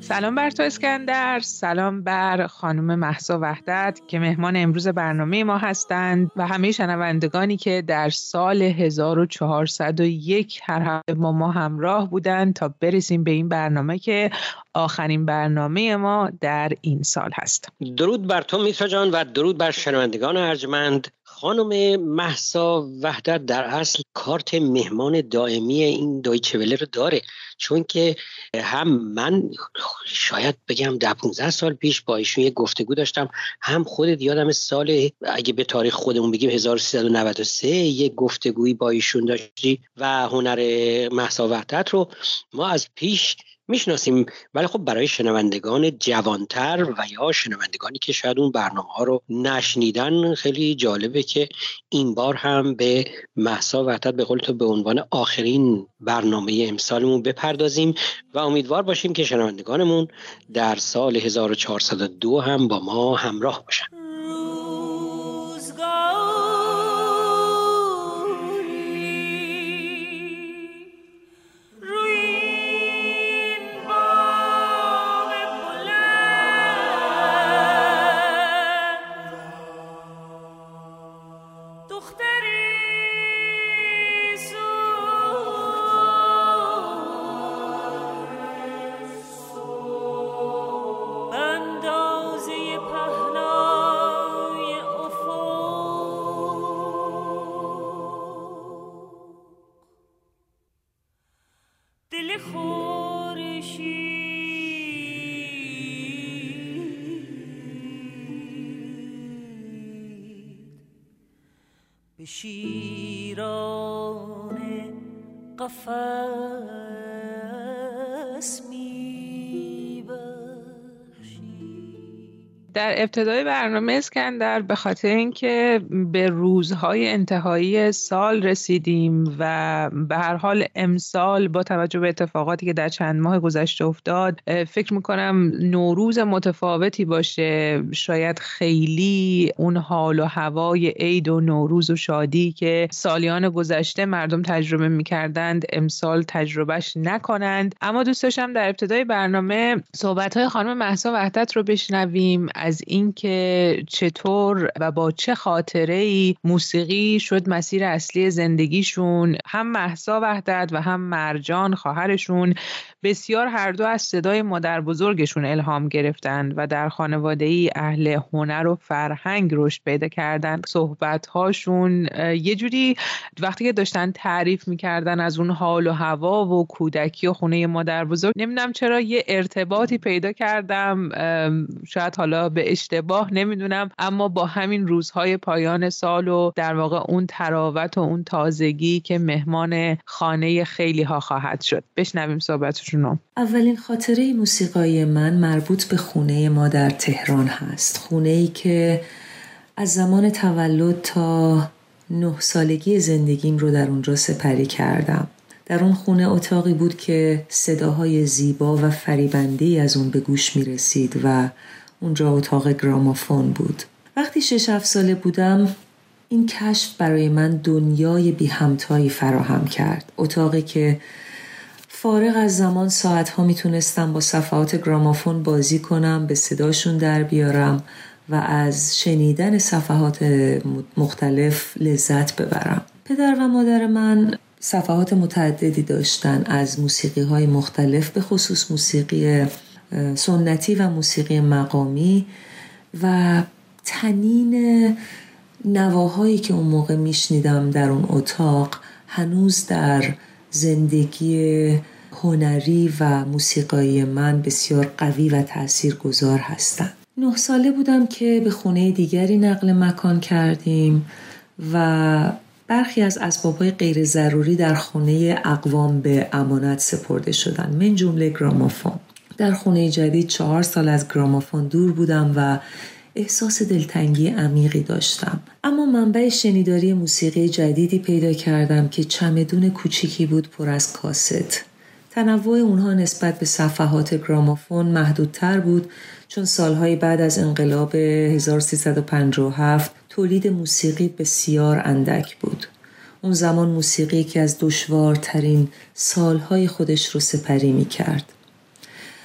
سلام بر تو اسکندر. سلام بر خانم محسا وحدت که مهمان امروز برنامه ما هستند و همه شنوندگانی که در سال 1401 هر هفته با ما همراه بودند تا برسیم به این برنامه که آخرین برنامه ما در این سال هست. درود بر تو میترا جان و درود بر شنوندگان ارجمند. خانم محسا وحدت در اصل کارت مهمان دائمی این دایچه رو داره. چون که هم من شاید بگم ده 15 سال پیش با ایشون یه گفتگو داشتم هم خودت یادم سال اگه به تاریخ خودمون بگیم 1393 یه گفتگویی با ایشون داشتی و هنر محسا وحدت رو. ما از پیش می‌شناسیم. ولی خب برای شنوندگان جوانتر و یا شنوندگانی که شاید اون برنامه ها رو نشنیدن خیلی جالبه که این بار هم به محسا وحدت به قول تو به عنوان آخرین برنامه امسالمون بپردازیم و امیدوار باشیم که شنوندگانمون در سال 1402 هم با ما همراه باشن. به شیران قفص می در ابتدای برنامه اسکندر به خاطر اینکه به روزهای انتهایی سال رسیدیم و به هر حال امسال با توجه به اتفاقاتی که در چند ماه گذشته افتاد فکر می‌کنم نوروز متفاوتی باشه. شاید خیلی اون حال و هوای عید و نوروز و شادی که سالیان گذشته مردم تجربه می‌کردند امسال تجربهش نکنند. اما دوست داشتم در ابتدای برنامه صحبت های خانم محسا وحدت رو بشنویم. از اینکه چطور و با چه خاطره ای موسیقی شد مسیر اصلی زندگیشون. هم محسا وحدت و هم مرجان خواهرشون بسیار هر دو از صدای مادر بزرگشون الهام گرفتند و در خانواده ای اهل هنر و فرهنگ رشد پیدا کردند. صحبت هاشون یه جوری وقتی که داشتن تعریف می‌کردن از اون حال و هوا و کودکی و خونه مادر بزرگ. نمی‌دونم چرا یه ارتباطی پیدا کردم شاید حالا به اشتباه نمی‌دونم. اما با همین روزهای پایان سال و در واقع اون تراوت و اون تازگی که مهمان خانه خیلی ها خواهد شد. بشنویم صحبتشون اولین خاطره موسیقایی من مربوط به خونه ما در تهران هست. خونه ای که از زمان تولد تا نه سالگی زندگیم رو در اونجا سپری کردم. در اون خونه اتاقی بود که صداهای زیبا و فریبندی از اون به گوش می رسید و اونجا اتاق گرامافون بود. وقتی شش هفت ساله بودم این کشف برای من دنیای بی همتایی فراهم کرد. اتاقی که فارغ از زمان ساعتها می‌تونستم با صفحات گرامافون بازی کنم به صداشون در بیارم و از شنیدن صفحات مختلف لذت ببرم. پدر و مادر من صفحات متعددی داشتن از موسیقی های مختلف به خصوص موسیقی سنتی و موسیقی مقامی و تنین نواهایی که اون موقع میشنیدم در اون اتاق هنوز در زندگی هنری و موسیقایی من بسیار قوی و تأثیر گذار هستند. نه ساله بودم که به خونه دیگری نقل مکان کردیم و برخی از اسبابهای غیر ضروری در خونه اقوام به امانت سپرده شدن من جمله گرامافون در خونه جدید چهار سال از گرامافون دور بودم و احساس دلتنگی عمیقی داشتم اما منبع شنیداری موسیقی جدیدی پیدا کردم که چمدون کوچیکی بود پر از کاست تنوع اونها نسبت به صفحات گرامافون محدودتر بود چون سالهای بعد از انقلاب 1357 تولید موسیقی بسیار اندک بود. اون زمان موسیقی که از دشوارترین سالهای خودش رو سپری می کرد.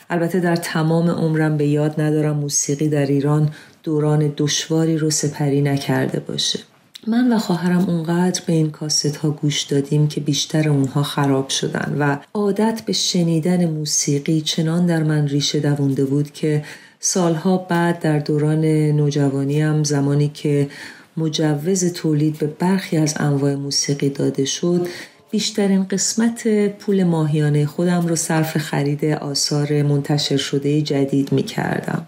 البته در تمام عمرم به یاد ندارم موسیقی در ایران دوران دشواری رو سپری نکرده باشه. من و خواهرم اونقدر به این کاست ها گوش دادیم که بیشتر اونها خراب شدن و عادت به شنیدن موسیقی چنان در من ریشه دوونده بود که سالها بعد در دوران نوجوانیم زمانی که مجوز تولید به برخی از انواع موسیقی داده شد بیشترین قسمت پول ماهیانه خودم رو صرف خرید آثار منتشر شده جدید می کردم.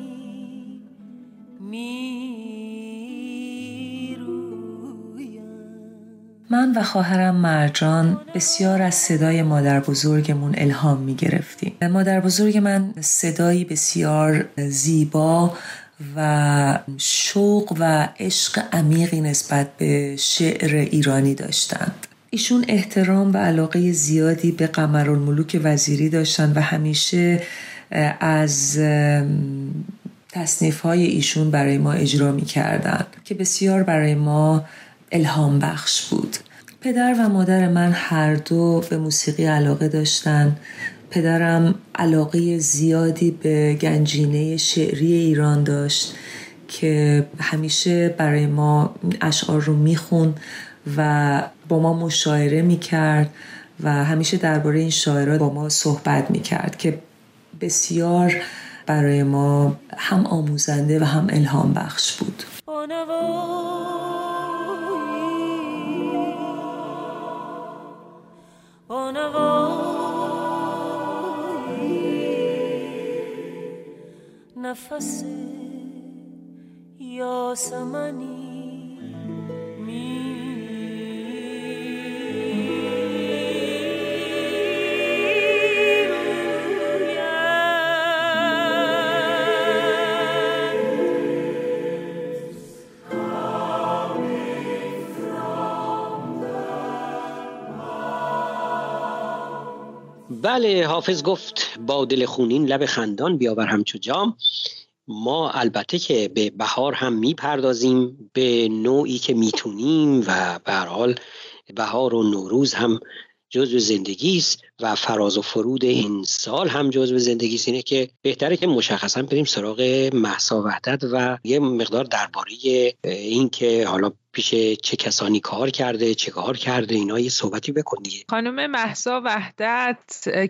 من و خواهرم مرجان بسیار از صدای مادر بزرگمون الهام می گرفتیم. مادر بزرگ من صدایی بسیار زیبا و شوق و عشق عمیقی نسبت به شعر ایرانی داشتند. ایشون احترام و علاقه زیادی به قمرالملوک وزیری داشتن و همیشه از تصنیف های ایشون برای ما اجرا می کردن که بسیار برای ما الهام بخش بود پدر و مادر من هر دو به موسیقی علاقه داشتن. پدرم علاقه زیادی به گنجینه شعری ایران داشت که همیشه برای ما اشعار رو میخون و با ما مشاعره می‌کرد و همیشه درباره این شاعرات با ما صحبت می‌کرد که بسیار برای ما هم آموزنده و هم الهام بخش بود. نفس یاسمنی. بله حافظ گفت با دل خونین لب خندان بیاور همچو جام. ما البته که به بهار هم می‌پردازیم به نوعی که می‌تونیم و به حال بهار و نوروز هم جزو زندگی است و فراز و فرود این سال هم جزو زندگی است اینه که بهتره که مشخصا بریم سراغ محسا وحدت و یه مقدار درباره این که حالا پیش چه کسانی کار کرده چه کار کرده اینا یه صحبتی بکن دیگه. خانم محسا وحدت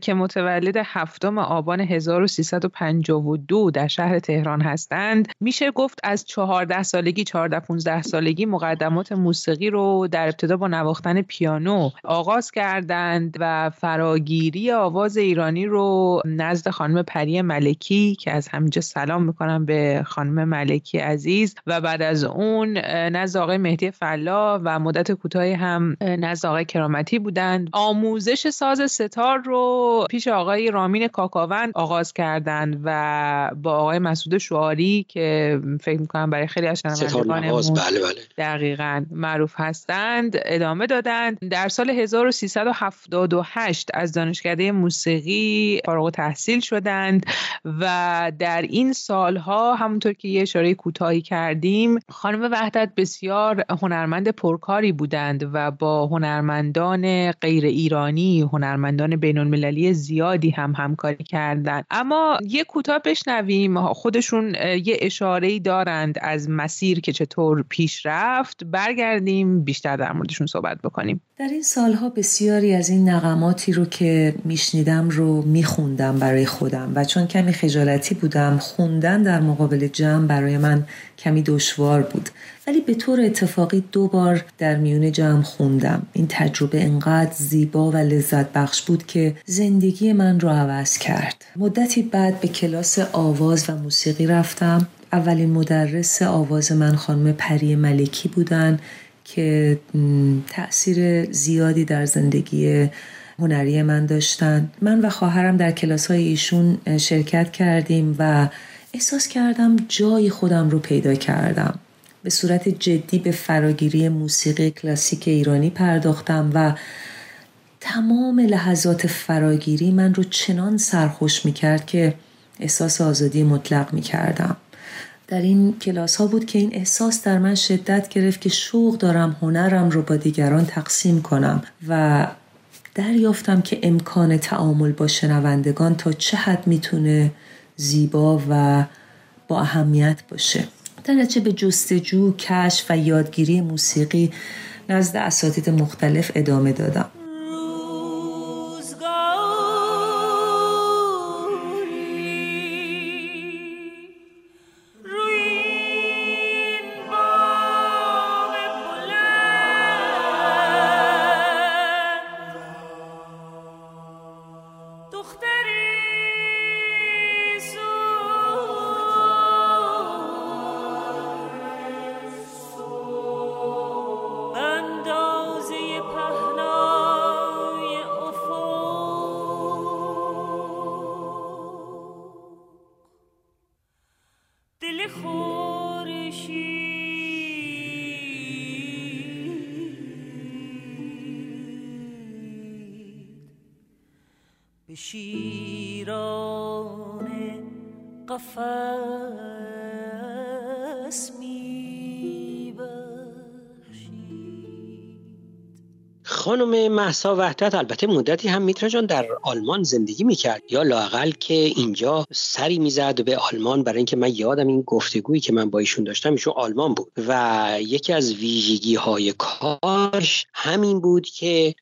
که متولد هفتم آبان 1352 در شهر تهران هستند. میشه گفت از 14 سالگی 14 15 سالگی مقدمات موسیقی رو در ابتدا با نواختن پیانو آغاز کردند و فراگیری آواز ایرانی رو نزد خانم پری ملکی که از همینجا سلام می‌کنم به خانم ملکی عزیز. و بعد از اون نزد آقای مهدی فلا و مدت کوتاهی هم نزد آقای کرامتی بودند آموزش ساز ستار رو پیش آقای رامین کاکاوند آغاز کردند و با آقای مسعود شعاری که فکر می‌کنم برای خیلی از شنوندگانمون بله بله. دقیقا معروف هستند ادامه دادند در سال 1378 از دانشکده موسیقی فارغ تحصیل شدند و در این سالها همونطور که یه اشاره کوتاهی کردیم خانم وحدت بسیار هنرمند پرکاری بودند و با هنرمندان غیر ایرانی هنرمندان بین المللی زیادی هم همکاری کردند. اما یه کوتاه بشنویم. خودشون یه اشاره دارند از مسیر که چطور پیش رفت. برگردیم بیشتر در موردشون صحبت بکنیم. در این سالها بسیاری از این نقماتی رو که میشنیدم رو میخوندم برای خودم و چون کمی خجالتی بودم خوندن در مقابل جمع برای من کمی دشوار بود. ولی به طور اتفاقی دو بار در میون جمع خوندم. این تجربه انقدر زیبا و لذت بخش بود که زندگی من رو عوض کرد. مدتی بعد به کلاس آواز و موسیقی رفتم. اولین مدرس آواز من خانم پری ملکی بودن. که تاثیر زیادی در زندگی هنری من داشتن من و خواهرم در کلاس های ایشون شرکت کردیم و احساس کردم جای خودم رو پیدا کردم به صورت جدی به فراگیری موسیقی کلاسیک ایرانی پرداختم و تمام لحظات فراگیری من رو چنان سرخوش می کرد که احساس آزادی مطلق می کردم. در این کلاس ها بود که این احساس در من شدت گرفت که شوق دارم هنرم رو با دیگران تقسیم کنم و دریافتم که امکان تعامل با شنوندگان تا چه حد می‌تونه زیبا و با اهمیت باشه. در نتیجه به جستجو، کشف و یادگیری موسیقی نزد اساتید مختلف ادامه دادم. خورشید. خورشی به شیران قفل خانم محسا وحدت البته مدتی هم میتره جان در آلمان زندگی می‌کرد. یا لاقل که اینجا سری می‌زد به آلمان برای اینکه من یادم این گفتگویی که من با ایشون داشتم ایشون آلمان بود. و یکی از ویژگی های کارش همین بود که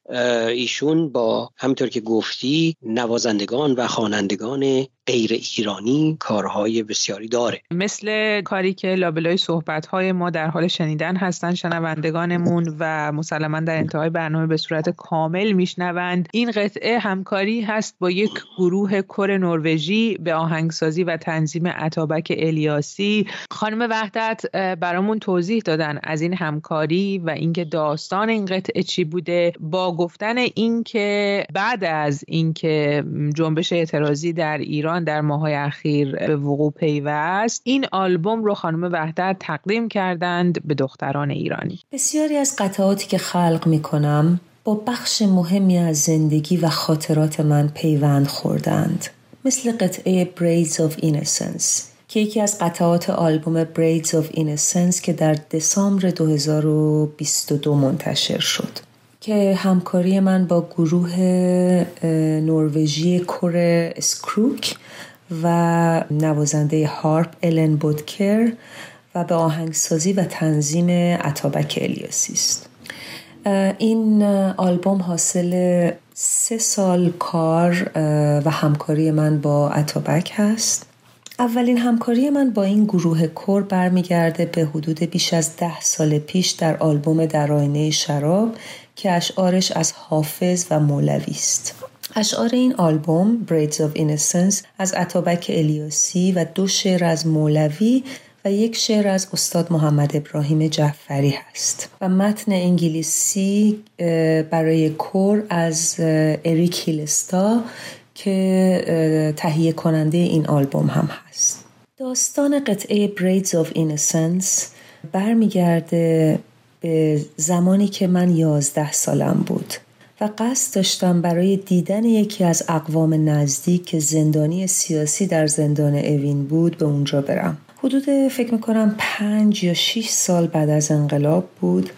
ایشون با همینطور که گفتی نوازندگان و خوانندگان غیر ایرانی کارهای بسیاری داره. مثل کاری که لابلای صحبت ما در حال شنیدن هستن شنوندگانمون و مسلما در انتهای برنامه به صورت کامل میشنوند. این قطعه همکاری هست با یک گروه کر نروژی به آهنگسازی و تنظیم عطابک الیاسی. خانم وحدت برامون توضیح دادن از این همکاری و اینکه داستان این قطعه چی بوده. با گفتن اینکه بعد از اینکه جنبش اعتراضی در ایران در ماهای اخیر به وقوع پیوست. این آلبوم رو خانم وحدت تقدیم کردند به دختران ایرانی. بسیاری از قطعاتی که خلق می کنم با بخش مهمی از زندگی و خاطرات من پیوند خوردند. مثل قطعه Braids of Innocence که یکی از قطعات آلبوم Braids of Innocence که در دسامبر 2022 منتشر شد. که همکاری من با گروه نروژی کور اسکروک و نوازنده هارپ الن بودکر و به آهنگسازی و تنظیم عطابک الیاسی است. این آلبوم حاصل سه سال کار و همکاری من با عطابک هست. اولین همکاری من با این گروه کور برمیگرده به حدود بیش از ده سال پیش در آلبوم در آینه شراب که اشعارش از حافظ و مولوی است. اشعار این آلبوم Braids of Innocence از عطابک الیاسی و دو شعر از مولوی و یک شعر از استاد محمد ابراهیم جعفری هست و متن انگلیسی برای کور از اریک هیلستا که تهیه کننده این آلبوم هم هست داستان قطعه Braids of Innocence برمیگرده به زمانی که من یازده سالم بود و قصد داشتم برای دیدن یکی از اقوام نزدیک که زندانی سیاسی در زندان اوین بود به اونجا برم. حدود فکر می‌کنم پنج یا شیش سال بعد از انقلاب بود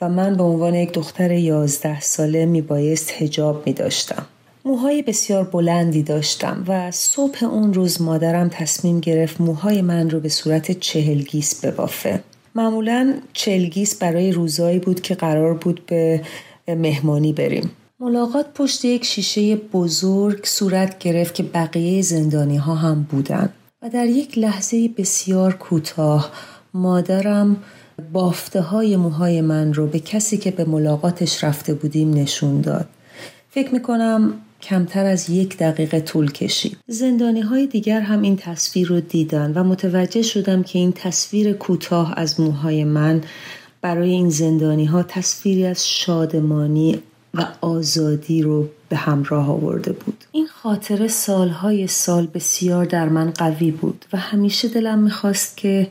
و من به عنوان یک دختر یازده ساله میبایست هجاب میداشتم. موهای بسیار بلندی داشتم و صبح اون روز مادرم تصمیم گرفت موهای من رو به صورت چهلگیس ببافه. معمولا چهلگیس برای روزایی بود که قرار بود به مهمانی بریم. ملاقات پشت یک شیشه بزرگ صورت گرفت که بقیه زندانی ها هم بودن. و در یک لحظه بسیار کوتاه مادرم بافته های موهای من رو به کسی که به ملاقاتش رفته بودیم نشون داد. فکر می‌کنم کمتر از یک دقیقه طول کشید. زندانی های دیگر هم این تصویر رو دیدن و متوجه شدم که این تصویر کوتاه از موهای من برای این زندانی ها تصویری از شادمانی و آزادی رو به همراه آورده بود این خاطره سالهای سال بسیار در من قوی بود و همیشه دلم می‌خواست که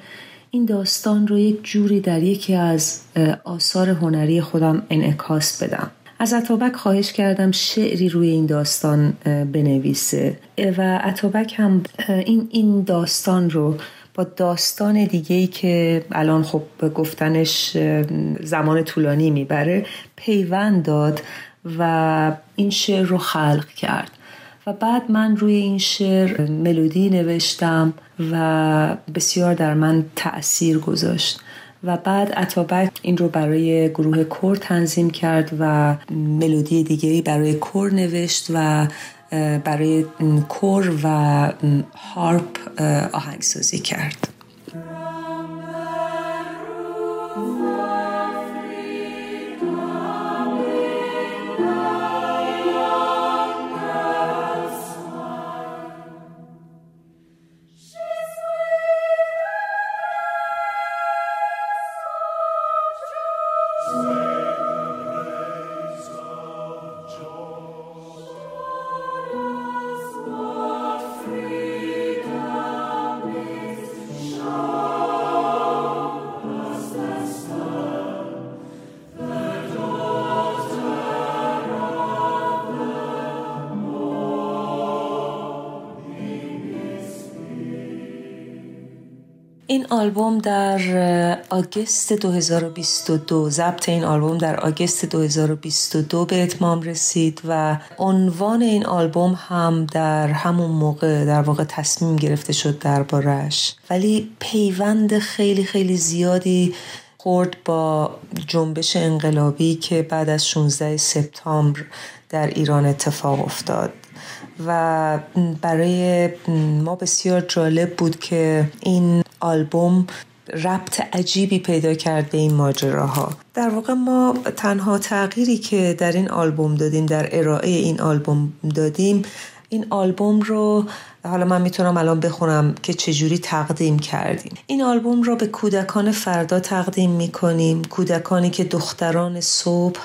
این داستان رو یک جوری در یکی از آثار هنری خودم انعکاس بدم از اتابک خواهش کردم شعری روی این داستان بنویسه. و اتابک هم این, این داستان رو با داستان دیگه ای که الان خب به گفتنش زمان طولانی می‌بره پیوند داد و این شعر رو خلق کرد. و بعد من روی این شعر ملودی نوشتم و بسیار در من تأثیر گذاشت. و بعد اتابک این رو برای گروه کور تنظیم کرد و ملودی دیگری برای کور نوشت و برای کور و هارپ آهنگسازی کرد. این آلبوم در آگست 2022 ضبط این آلبوم در آگست 2022 به اتمام رسید و عنوان این آلبوم هم در همون موقع در واقع تصمیم گرفته شد دربارش ولی پیوند خیلی خیلی زیادی خورد با جنبش انقلابی که بعد از 16 سپتامبر در ایران اتفاق افتاد. و برای ما بسیار جالب بود که این آلبوم ربط عجیبی پیدا کرد به این ماجراها. در واقع ما تنها تغییری که در این آلبوم دادیم در ارائه این آلبوم دادیم این آلبوم رو حالا من می‌تونم الان بخونم که چجوری تقدیم کردیم. این آلبوم رو به کودکان فردا تقدیم می‌کنیم. کودکانی که دختران صبح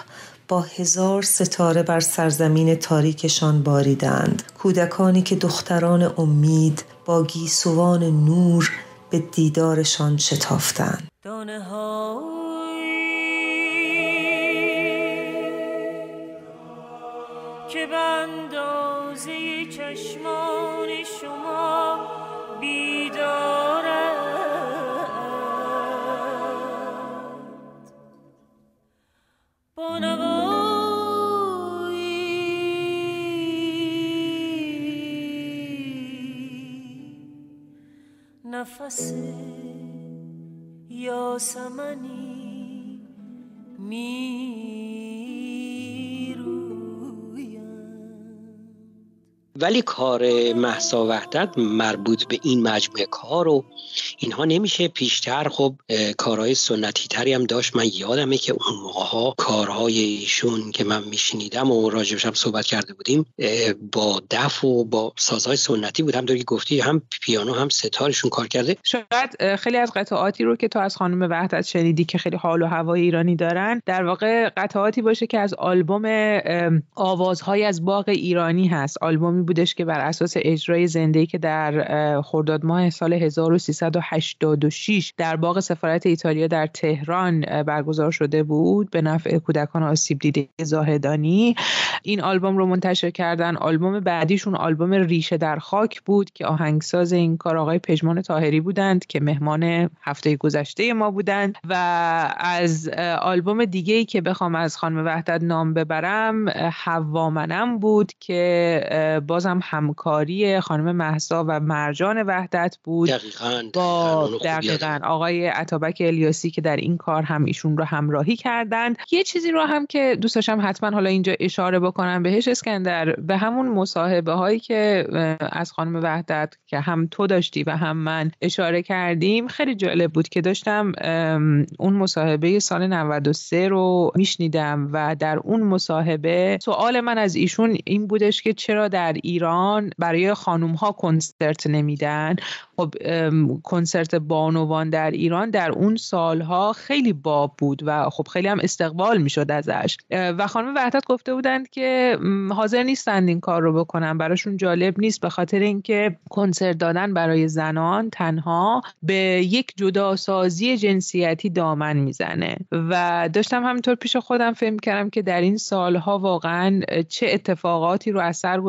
با هزار ستاره بر سرزمین تاریکشان باریدند. کودکانی که دختران امید با گیسوان نور به دیدارشان شتافتند. دانه که به چشمان شما نفس یاسمنی می ولی کار محسا وحدت مربوط به این مجموعه کار و اینها نمیشه. پیشتر خب کارهای سنتی تری هم داشت. من یادمه که اون موقع ها کارهای ایشون که من میشنیدم و راجبشم صحبت کرده بودیم با دف و با سازهای سنتی بود. هم که گفتی هم پیانو هم ستارشون کار کرده. شاید خیلی از قطعاتی رو که تو از خانم وحدت شنیدی که خیلی حال و هوای ایرانی دارن در واقع قطعاتی باشه که از آلبوم آوازهای از باغ ایرانی هست. آلبومی بودش که بر اساس اجرای زنده که در خرداد ماه سال 1386 در باغ سفارت ایتالیا در تهران برگزار شده بود به نفع کودکان آسیب دیده زاهدانی. این آلبوم رو منتشر کردن. آلبوم بعدیشون آلبوم ریشه در خاک بود که آهنگساز این کار آقای پژمان تاهری بودند که مهمان هفته گذشته ما بودند. و از آلبوم دیگه ای که بخوام از خانم وحدت نام ببرم حوامنم بود که بازم همکاری خانم محسا و مرجان وحدت بود. دقیقاً با دقیقاً آقای عطابک الیاسی که در این کار هم ایشون رو همراهی کردند یه چیزی رو هم که دوست داشتم حتما حالا اینجا اشاره بکنم بهش اسکندر به همون مصاحبه هایی که از خانم وحدت که هم تو داشتی و هم من اشاره کردیم. خیلی جالب بود که داشتم اون مصاحبه سال 93 رو میشنیدم و در اون مصاحبه سوال من از ایشون این بودش که چرا در ایران برای خانوم ها کنسرت نمیدن. خب کنسرت بانوان در ایران در اون سالها خیلی باب بود و خب خیلی هم استقبال می‌شد ازش. و خانم وحدت گفته بودند که حاضر نیستند این کار رو بکنن. براشون جالب نیست به خاطر اینکه کنسرت دادن برای زنان تنها به یک جداسازی جنسیتی دامن می‌زنه. و داشتم همینطور پیش خودم فهم کردم که در این سالها واقعا چه اتفاقاتی رو از سر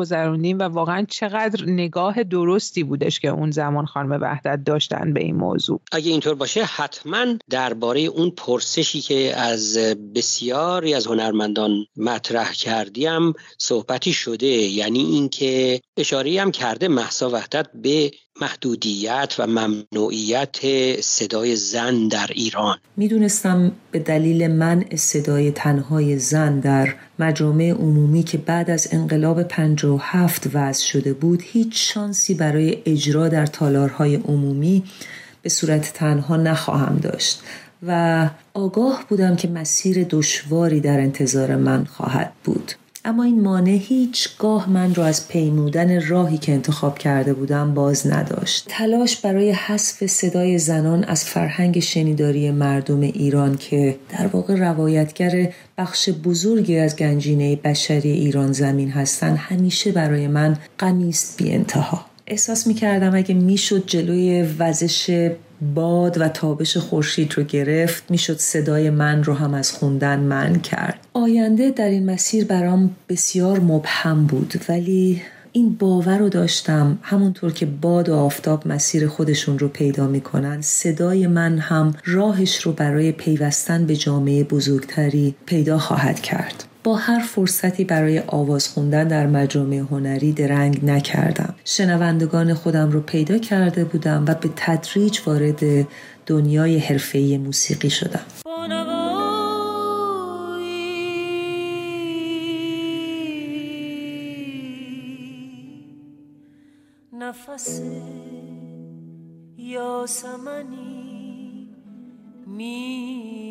و واقعا چقدر نگاه درستی بودش که اون زمان خانم وحدت داشتن به این موضوع. اگه اینطور باشه حتما درباره اون پرسشی که از بسیاری از هنرمندان مطرح کردیم صحبتی شده. یعنی اینکه اشاره هم کرده محسا وحدت به محدودیت و ممنوعیت صدای زن در ایران. می‌دونستم به دلیل منع صدای تنهای زن در مجامع عمومی که بعد از انقلاب 57 وضع شده بود هیچ شانسی برای اجرا در تالارهای عمومی به صورت تنها نخواهم داشت و آگاه بودم که مسیر دشواری در انتظار من خواهد بود. اما این مانع هیچگاه من را از پیمودن راهی که انتخاب کرده بودم باز نداشت. تلاش برای حذف صدای زنان از فرهنگ شنیداری مردم ایران که در واقع روایتگر بخش بزرگی از گنجینه بشری ایران زمین هستند همیشه برای من غمیست بی انتها احساس می کردم اگه می‌شد جلوی وزش باد و تابش خورشید رو گرفت. می‌شد صدای من رو هم از خوندن من کرد. آینده در این مسیر برام بسیار مبهم بود ولی این باور رو داشتم. همونطور که باد و آفتاب مسیر خودشون رو پیدا می‌کنن صدای من هم راهش رو برای پیوستن به جامعه بزرگتری پیدا خواهد کرد. با هر فرصتی برای آواز خوندن در مجامع هنری درنگ نکردم. شنوندگان خودم رو پیدا کرده بودم و به تدریج وارد دنیای حرفه‌ای موسیقی شدم. نفس یاسمنی می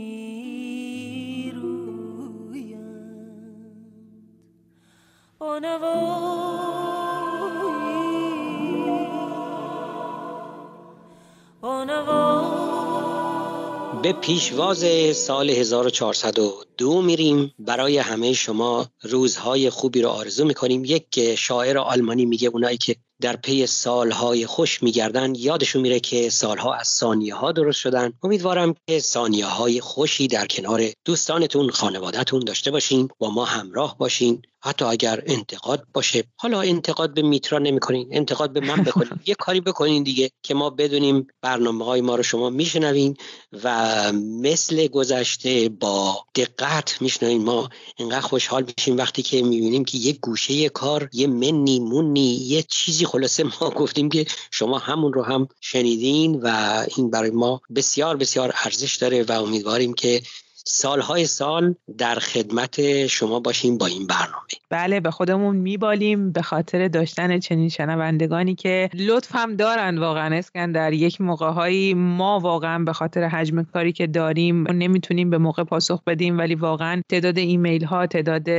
به پیشواز سال 1402 میریم. برای همه شما روزهای خوبی رو آرزو می‌کنیم. یک شاعر آلمانی میگه اونایی که در پی سالهای خوش میگردن یادشون میره که سالها از ثانیه ها درست شدن. امیدوارم که ثانیه های خوشی در کنار دوستانتون خانوادهتون داشته باشین با ما همراه باشین. حتی اگر انتقاد باشه حالا انتقاد به میترا نمی‌کنین انتقاد به من بکنین. یه کاری بکنین دیگه که ما بدونیم برنامه های ما رو شما میشنوین و مثل گذشته با دقت میشنوین. ما انقدر خوشحال میشیم وقتی که می‌بینیم که یه گوشه کار یه منی مونی یه چیزی خلاصه ما گفتیم که شما همون رو هم شنیدین و این برای ما بسیار بسیار ارزش داره و امیدواریم که سالهای سال در خدمت شما باشیم با این برنامه. بله به خودمون میبالیم به خاطر داشتن چنین شنوندگانی که لطف هم دارن واقعا. اسکندر یک موقع ما واقعا به خاطر حجم کاری که داریم نمی‌تونیم به موقع پاسخ بدیم ولی واقعا تعداد ایمیل ها تعداد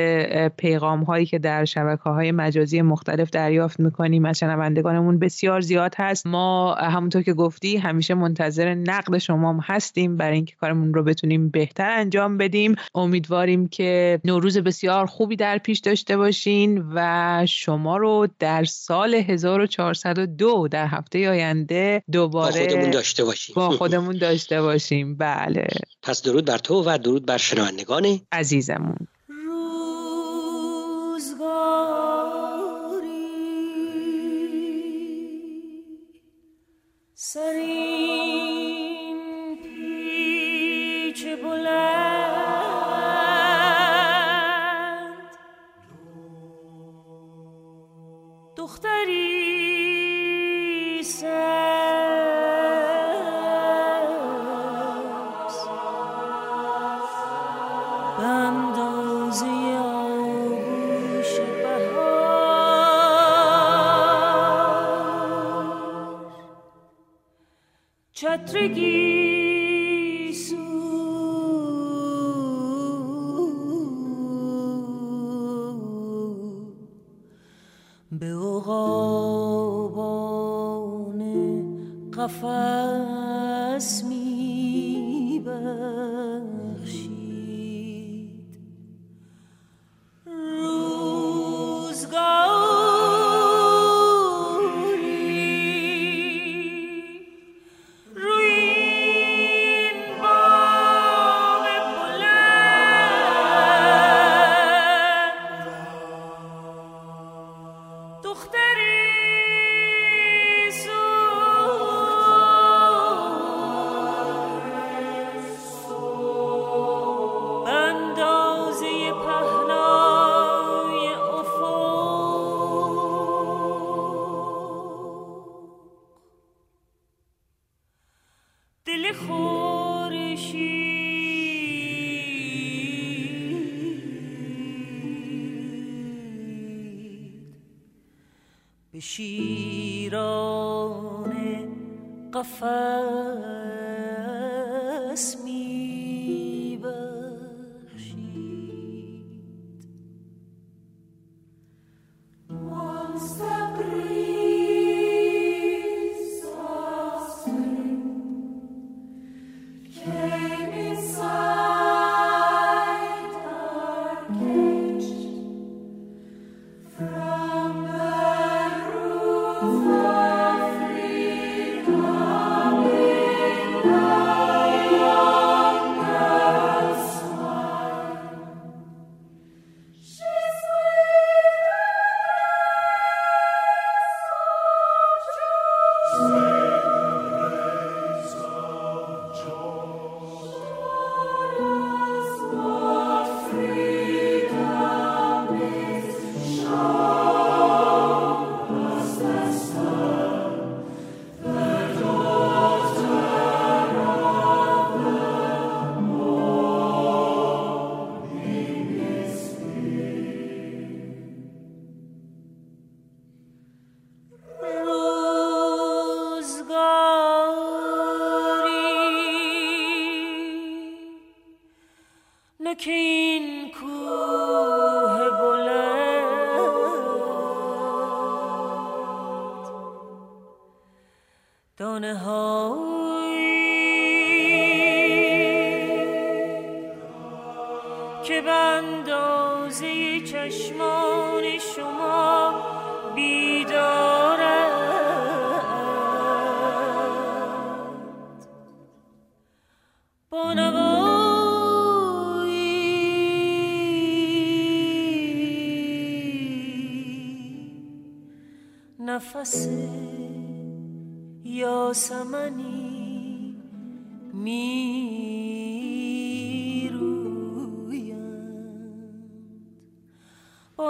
پیغام هایی که در شبکه های مجازی مختلف دریافت می‌کنیم از شنوندگانمون بسیار زیاد هست. ما همونطور که گفتی همیشه منتظر نقد شما هستیم برای اینکه کارمون رو بتونیم بهتر انجام بدیم. امیدواریم که نوروز بسیار خوبی در پیش داشته باشین و شما رو در سال 1402 در هفته آینده دوباره با خودمون داشته باشیم. با خودمون داشته باشیم. بله. پس درود بر تو و درود بر شنوندگان عزیزمون. سرین tricky.